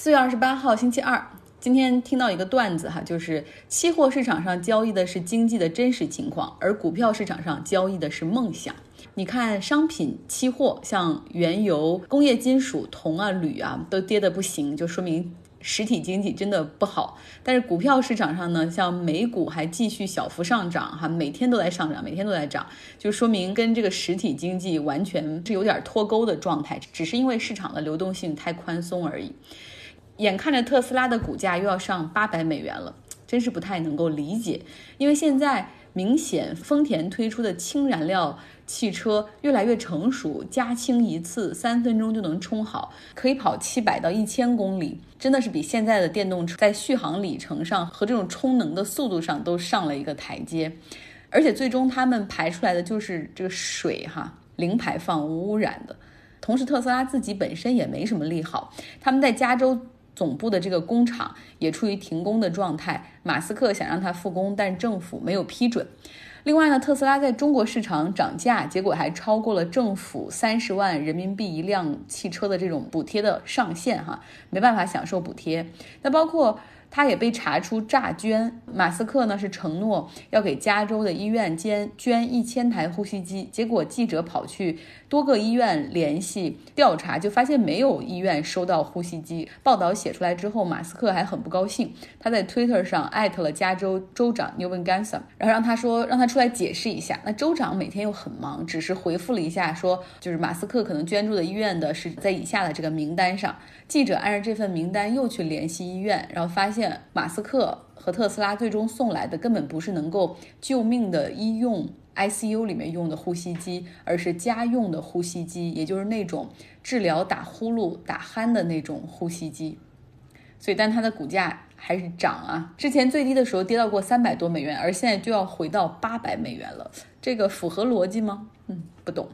四月二十八号，星期二。今天听到一个段子哈，就是期货市场上交易的是经济的真实情况，而股票市场上交易的是梦想。你看，商品期货像原油、工业金属、铜啊、铝啊，都跌得不行，就说明实体经济真的不好。但是股票市场上呢，像美股还继续小幅上涨哈，每天都在上涨，每天都在涨，就说明跟这个实体经济完全是有点脱钩的状态，只是因为市场的流动性太宽松而已。眼看着特斯拉的股价又要上八百美元了，真是不太能够理解。因为现在明显丰田推出的氢燃料汽车越来越成熟，加氢一次三分钟就能充好，可以跑七百到一千公里，真的是比现在的电动车在续航里程上和这种充能的速度上都上了一个台阶。而且最终他们排出来的就是这个水哈，零排放无污染的。同时特斯拉自己本身也没什么利好，他们在加州。总部的这个工厂也处于停工的状态，马斯克想让它复工，但政府没有批准。另外呢，特斯拉在中国市场涨价，结果还超过了政府三十万人民币一辆汽车的这种补贴的上限，哈，没办法享受补贴。那包括。他也被查出诈捐，马斯克呢是承诺要给加州的医院捐捐一千台呼吸机，结果记者跑去多个医院联系调查，就发现没有医院收到呼吸机。报道写出来之后，马斯克还很不高兴，他在 Twitter 上艾特了加州州长 Newman Ganson，然后让他说让他出来解释一下。那州长每天又很忙，只是回复了一下说，就是马斯克可能捐助的医院的是在以下的这个名单上。记者按照这份名单又去联系医院，然后发现马斯克和特斯拉最终送来的根本不是能够救命的医用 ICU 里面用的呼吸机，而是家用的呼吸机，也就是那种治疗打呼噜、打鼾的那种呼吸机。所以，但它的股价还是涨啊！之前最低的时候跌到过三百多美元，而现在就要回到八百美元了，这个符合逻辑吗？嗯，不懂。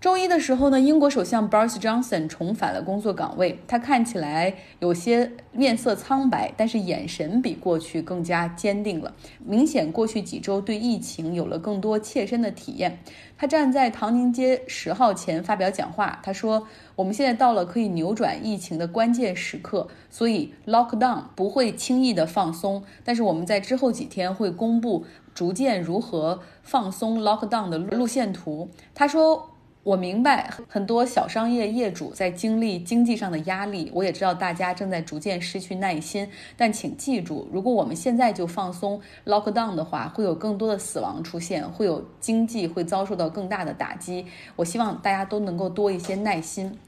周一的时候呢，英国首相 Boris Johnson 重返了工作岗位。他看起来有些面色苍白，但是眼神比过去更加坚定了。明显过去几周对疫情有了更多切身的体验。他站在唐宁街十号前发表讲话，他说：“我们现在到了可以扭转疫情的关键时刻，所以 lockdown 不会轻易的放松。但是我们在之后几天会公布逐渐如何放松 lockdown 的路线图。”他说。我明白很多小商业业主在经历经济上的压力，我也知道大家正在逐渐失去耐心。但请记住，如果我们现在就放松 lockdown 的话，会有更多的死亡出现，会有经济会遭受到更大的打击。我希望大家都能够多一些耐心。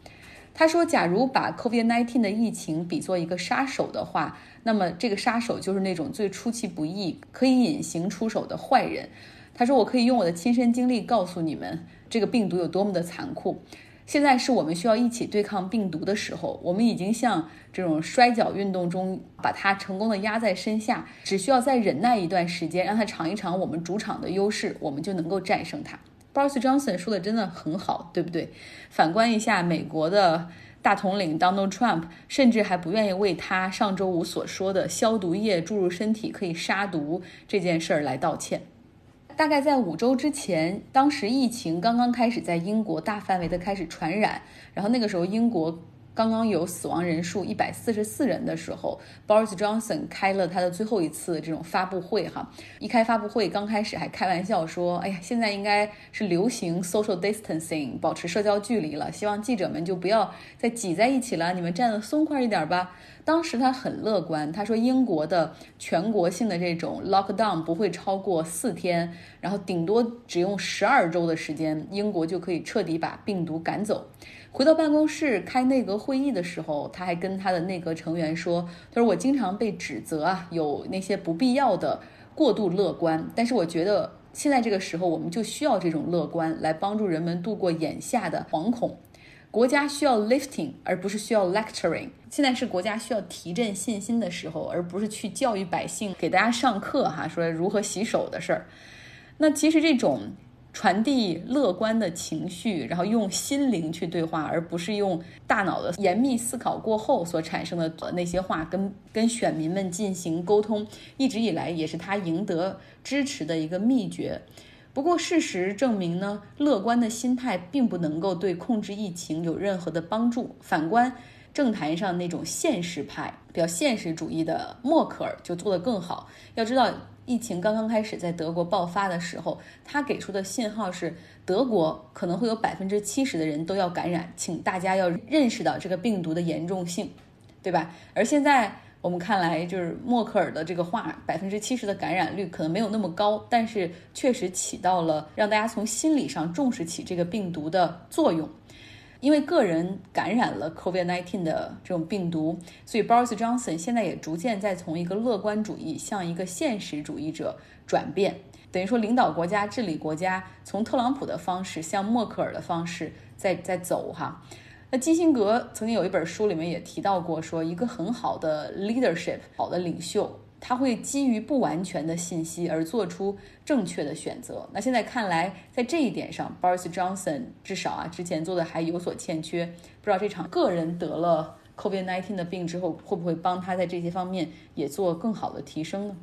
他说，假如把 COVID-19 的疫情比作一个杀手的话，那么这个杀手就是那种最出其不意、可以隐形出手的坏人。他说，我可以用我的亲身经历告诉你们。这个病毒有多么的残酷！现在是我们需要一起对抗病毒的时候。我们已经像这种摔跤运动中把它成功的压在身下，只需要再忍耐一段时间，让他尝一尝我们主场的优势，我们就能够战胜他。Boris Johnson 说的真的很好，对不对？反观一下美国的大统领 Donald Trump，甚至还不愿意为他上周五所说的消毒液注入身体可以杀毒这件事儿来道歉。大概在五周之前，当时疫情刚刚开始在英国大范围的开始传染，然后那个时候英国。刚刚有死亡人数一百四十四人的时候，Boris Johnson 开了他的最后一次这种发布会哈。一开发布会，刚开始还开玩笑说：“哎呀，现在应该是流行 social distancing，保持社交距离了，希望记者们就不要再挤在一起了，你们站得松快一点吧。”当时他很乐观，他说英国的全国性的这种 lockdown 不会超过四天，然后顶多只用十二周的时间，英国就可以彻底把病毒赶走。回到办公室开内阁会议的时候，他还跟他的内阁成员说：“他说我经常被指责啊，有那些不必要的过度乐观。但是我觉得现在这个时候，我们就需要这种乐观来帮助人们度过眼下的惶恐。国家需要 lifting，而不是需要 lecturing。现在是国家需要提振信心的时候，而不是去教育百姓、给大家上课哈，说如何洗手的事儿。那其实这种。”传递乐观的情绪，然后用心灵去对话，而不是用大脑的严密思考过后所产生的那些话，跟跟选民们进行沟通，一直以来也是他赢得支持的一个秘诀。不过，事实证明呢，乐观的心态并不能够对控制疫情有任何的帮助。反观政坛上那种现实派、比较现实主义的默克尔就做得更好。要知道，疫情刚刚开始在德国爆发的时候，他给出的信号是德国可能会有百分之七十的人都要感染，请大家要认识到这个病毒的严重性，对吧？而现在。我们看来，就是默克尔的这个话，百分之七十的感染率可能没有那么高，但是确实起到了让大家从心理上重视起这个病毒的作用。因为个人感染了 COVID-19 的这种病毒，所以 Boris Johnson 现在也逐渐在从一个乐观主义向一个现实主义者转变，等于说领导国家、治理国家，从特朗普的方式向默克尔的方式在在走哈。那基辛格曾经有一本书里面也提到过，说一个很好的 leadership，好的领袖，他会基于不完全的信息而做出正确的选择。那现在看来，在这一点上，Boris Johnson 至少啊之前做的还有所欠缺。不知道这场个人得了 COVID-19 的病之后，会不会帮他在这些方面也做更好的提升呢？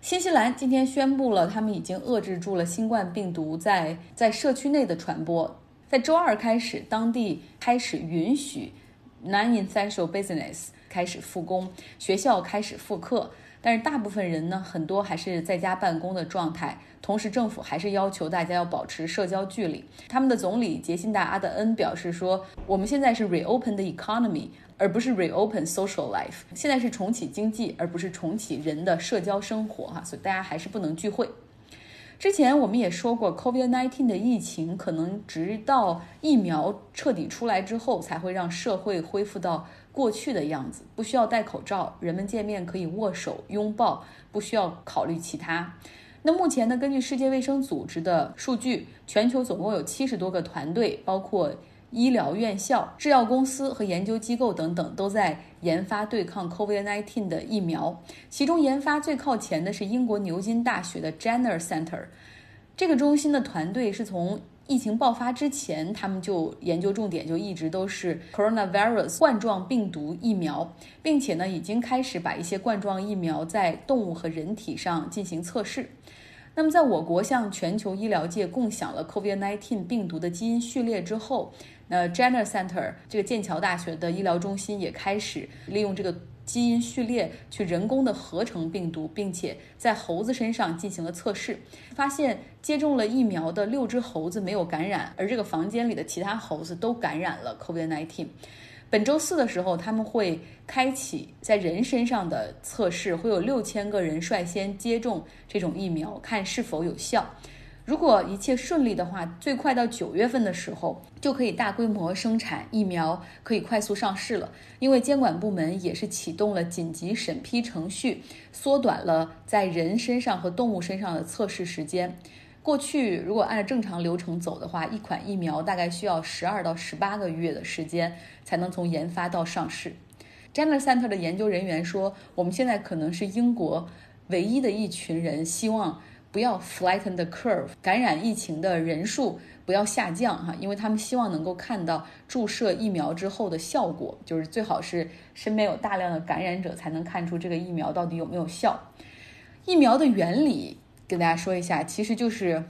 新西兰今天宣布了，他们已经遏制住了新冠病毒在在社区内的传播。在周二开始，当地开始允许 non-essential business 开始复工，学校开始复课，但是大部分人呢，很多还是在家办公的状态。同时，政府还是要求大家要保持社交距离。他们的总理杰辛达·阿德恩表示说：“我们现在是 reopen the economy，而不是 reopen social life。现在是重启经济，而不是重启人的社交生活。哈，所以大家还是不能聚会。”之前我们也说过，COVID-19 的疫情可能直到疫苗彻底出来之后，才会让社会恢复到过去的样子，不需要戴口罩，人们见面可以握手拥抱，不需要考虑其他。那目前呢，根据世界卫生组织的数据，全球总共有七十多个团队，包括。医疗院校、制药公司和研究机构等等都在研发对抗 COVID-19 的疫苗。其中研发最靠前的是英国牛津大学的 Jenner Center。这个中心的团队是从疫情爆发之前，他们就研究重点就一直都是 coronavirus 冠状病毒疫苗，并且呢，已经开始把一些冠状疫苗在动物和人体上进行测试。那么，在我国向全球医疗界共享了 COVID-19 病毒的基因序列之后。那 Jenner Center 这个剑桥大学的医疗中心也开始利用这个基因序列去人工的合成病毒，并且在猴子身上进行了测试，发现接种了疫苗的六只猴子没有感染，而这个房间里的其他猴子都感染了 COVID-19。本周四的时候，他们会开启在人身上的测试，会有六千个人率先接种这种疫苗，看是否有效。如果一切顺利的话，最快到九月份的时候就可以大规模生产疫苗，可以快速上市了。因为监管部门也是启动了紧急审批程序，缩短了在人身上和动物身上的测试时间。过去如果按照正常流程走的话，一款疫苗大概需要十二到十八个月的时间才能从研发到上市。Jenner Center 的研究人员说：“我们现在可能是英国唯一的一群人希望。”不要 flatten the curve，感染疫情的人数不要下降哈，因为他们希望能够看到注射疫苗之后的效果，就是最好是身边有大量的感染者才能看出这个疫苗到底有没有效。疫苗的原理跟大家说一下，其实就是。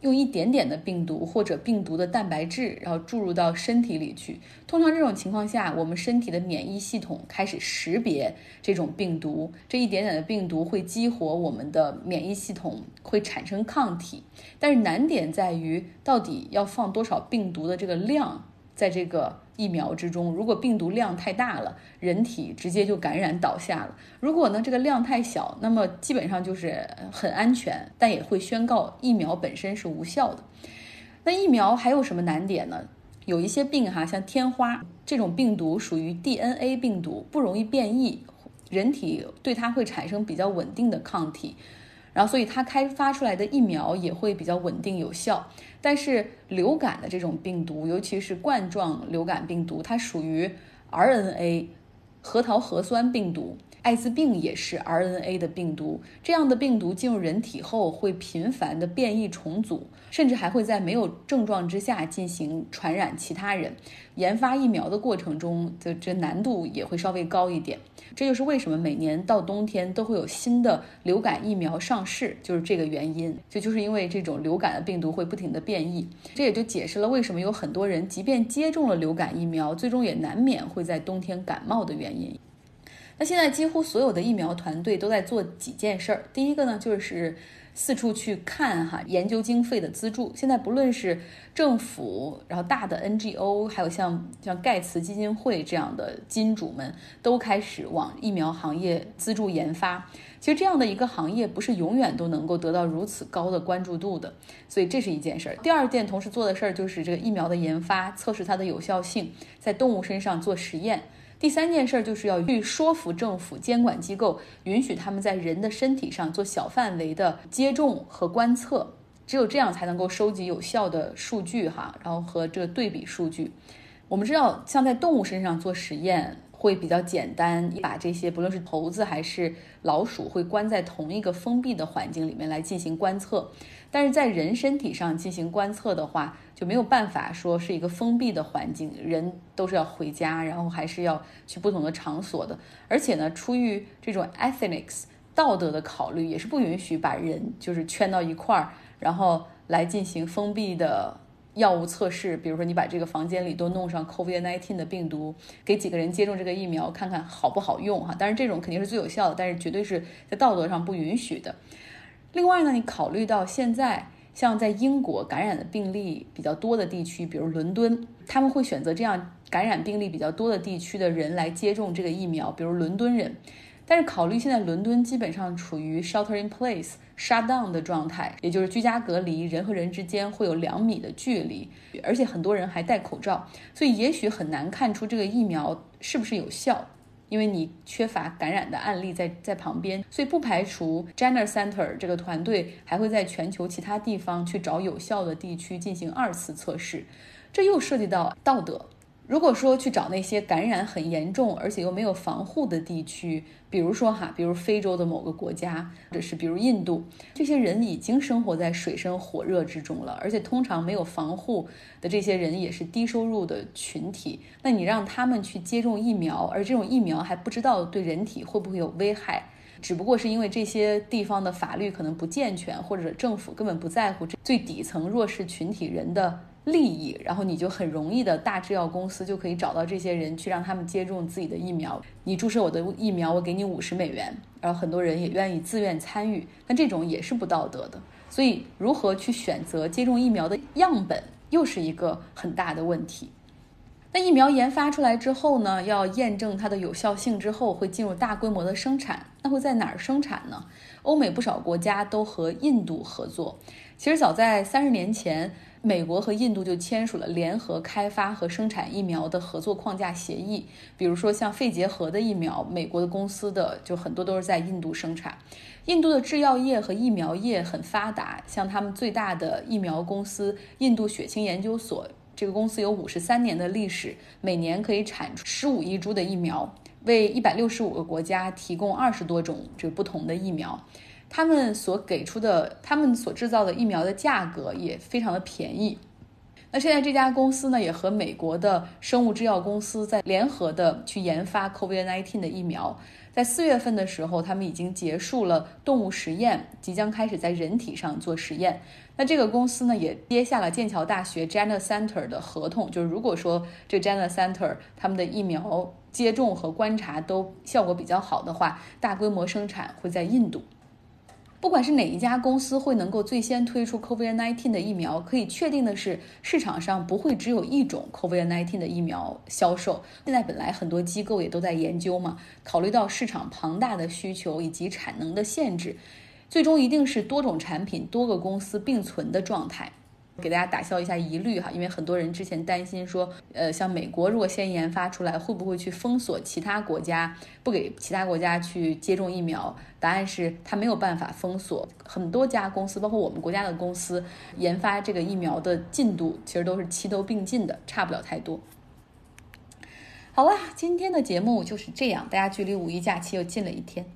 用一点点的病毒或者病毒的蛋白质，然后注入到身体里去。通常这种情况下，我们身体的免疫系统开始识别这种病毒，这一点点的病毒会激活我们的免疫系统，会产生抗体。但是难点在于，到底要放多少病毒的这个量在这个。疫苗之中，如果病毒量太大了，人体直接就感染倒下了；如果呢这个量太小，那么基本上就是很安全，但也会宣告疫苗本身是无效的。那疫苗还有什么难点呢？有一些病哈，像天花这种病毒属于 DNA 病毒，不容易变异，人体对它会产生比较稳定的抗体。然后，所以它开发出来的疫苗也会比较稳定有效。但是流感的这种病毒，尤其是冠状流感病毒，它属于 RNA 核桃核酸病毒，艾滋病也是 RNA 的病毒，这样的病毒进入人体后会频繁的变异重组，甚至还会在没有症状之下进行传染其他人。研发疫苗的过程中的这难度也会稍微高一点。这就是为什么每年到冬天都会有新的流感疫苗上市，就是这个原因。就就是因为这种流感的病毒会不停的变异，这也就解释了为什么有很多人即便接种了流感疫苗，最终也难免会在冬天感冒的原因。那现在几乎所有的疫苗团队都在做几件事儿。第一个呢，就是四处去看哈研究经费的资助。现在不论是政府，然后大的 NGO，还有像像盖茨基金会这样的金主们，都开始往疫苗行业资助研发。其实这样的一个行业不是永远都能够得到如此高的关注度的，所以这是一件事儿。第二件同时做的事儿就是这个疫苗的研发，测试它的有效性，在动物身上做实验。第三件事就是要去说服政府监管机构，允许他们在人的身体上做小范围的接种和观测，只有这样才能够收集有效的数据哈，然后和这个对比数据。我们知道，像在动物身上做实验会比较简单，你把这些不论是猴子还是老鼠，会关在同一个封闭的环境里面来进行观测。但是在人身体上进行观测的话，就没有办法说是一个封闭的环境，人都是要回家，然后还是要去不同的场所的。而且呢，出于这种 ethics 道德的考虑，也是不允许把人就是圈到一块儿，然后来进行封闭的药物测试。比如说，你把这个房间里都弄上 COVID-19 的病毒，给几个人接种这个疫苗，看看好不好用哈。当然，这种肯定是最有效的，但是绝对是在道德上不允许的。另外呢，你考虑到现在像在英国感染的病例比较多的地区，比如伦敦，他们会选择这样感染病例比较多的地区的人来接种这个疫苗，比如伦敦人。但是考虑现在伦敦基本上处于 shelter in place shut down 的状态，也就是居家隔离，人和人之间会有两米的距离，而且很多人还戴口罩，所以也许很难看出这个疫苗是不是有效。因为你缺乏感染的案例在在旁边，所以不排除 Jenner Center 这个团队还会在全球其他地方去找有效的地区进行二次测试，这又涉及到道德。如果说去找那些感染很严重而且又没有防护的地区，比如说哈，比如非洲的某个国家，或者是比如印度，这些人已经生活在水深火热之中了，而且通常没有防护的这些人也是低收入的群体。那你让他们去接种疫苗，而这种疫苗还不知道对人体会不会有危害，只不过是因为这些地方的法律可能不健全，或者政府根本不在乎这最底层弱势群体人的。利益，然后你就很容易的大制药公司就可以找到这些人去让他们接种自己的疫苗。你注射我的疫苗，我给你五十美元，然后很多人也愿意自愿参与。那这种也是不道德的。所以，如何去选择接种疫苗的样本，又是一个很大的问题。那疫苗研发出来之后呢，要验证它的有效性之后，会进入大规模的生产。那会在哪儿生产呢？欧美不少国家都和印度合作。其实早在三十年前。美国和印度就签署了联合开发和生产疫苗的合作框架协议。比如说，像肺结核的疫苗，美国的公司的就很多都是在印度生产。印度的制药业和疫苗业很发达，像他们最大的疫苗公司印度血清研究所，这个公司有五十三年的历史，每年可以产出十五亿株的疫苗，为一百六十五个国家提供二十多种这个不同的疫苗。他们所给出的，他们所制造的疫苗的价格也非常的便宜。那现在这家公司呢，也和美国的生物制药公司在联合的去研发 COVID-19 的疫苗。在四月份的时候，他们已经结束了动物实验，即将开始在人体上做实验。那这个公司呢，也接下了剑桥大学 Jenner Center 的合同，就是如果说这 Jenner Center 他们的疫苗接种和观察都效果比较好的话，大规模生产会在印度。不管是哪一家公司会能够最先推出 COVID-19 的疫苗，可以确定的是，市场上不会只有一种 COVID-19 的疫苗销售。现在本来很多机构也都在研究嘛，考虑到市场庞大的需求以及产能的限制，最终一定是多种产品、多个公司并存的状态。给大家打消一下疑虑哈，因为很多人之前担心说，呃，像美国如果先研发出来，会不会去封锁其他国家，不给其他国家去接种疫苗？答案是，它没有办法封锁。很多家公司，包括我们国家的公司，研发这个疫苗的进度其实都是齐头并进的，差不了太多。好了，今天的节目就是这样，大家距离五一假期又近了一天。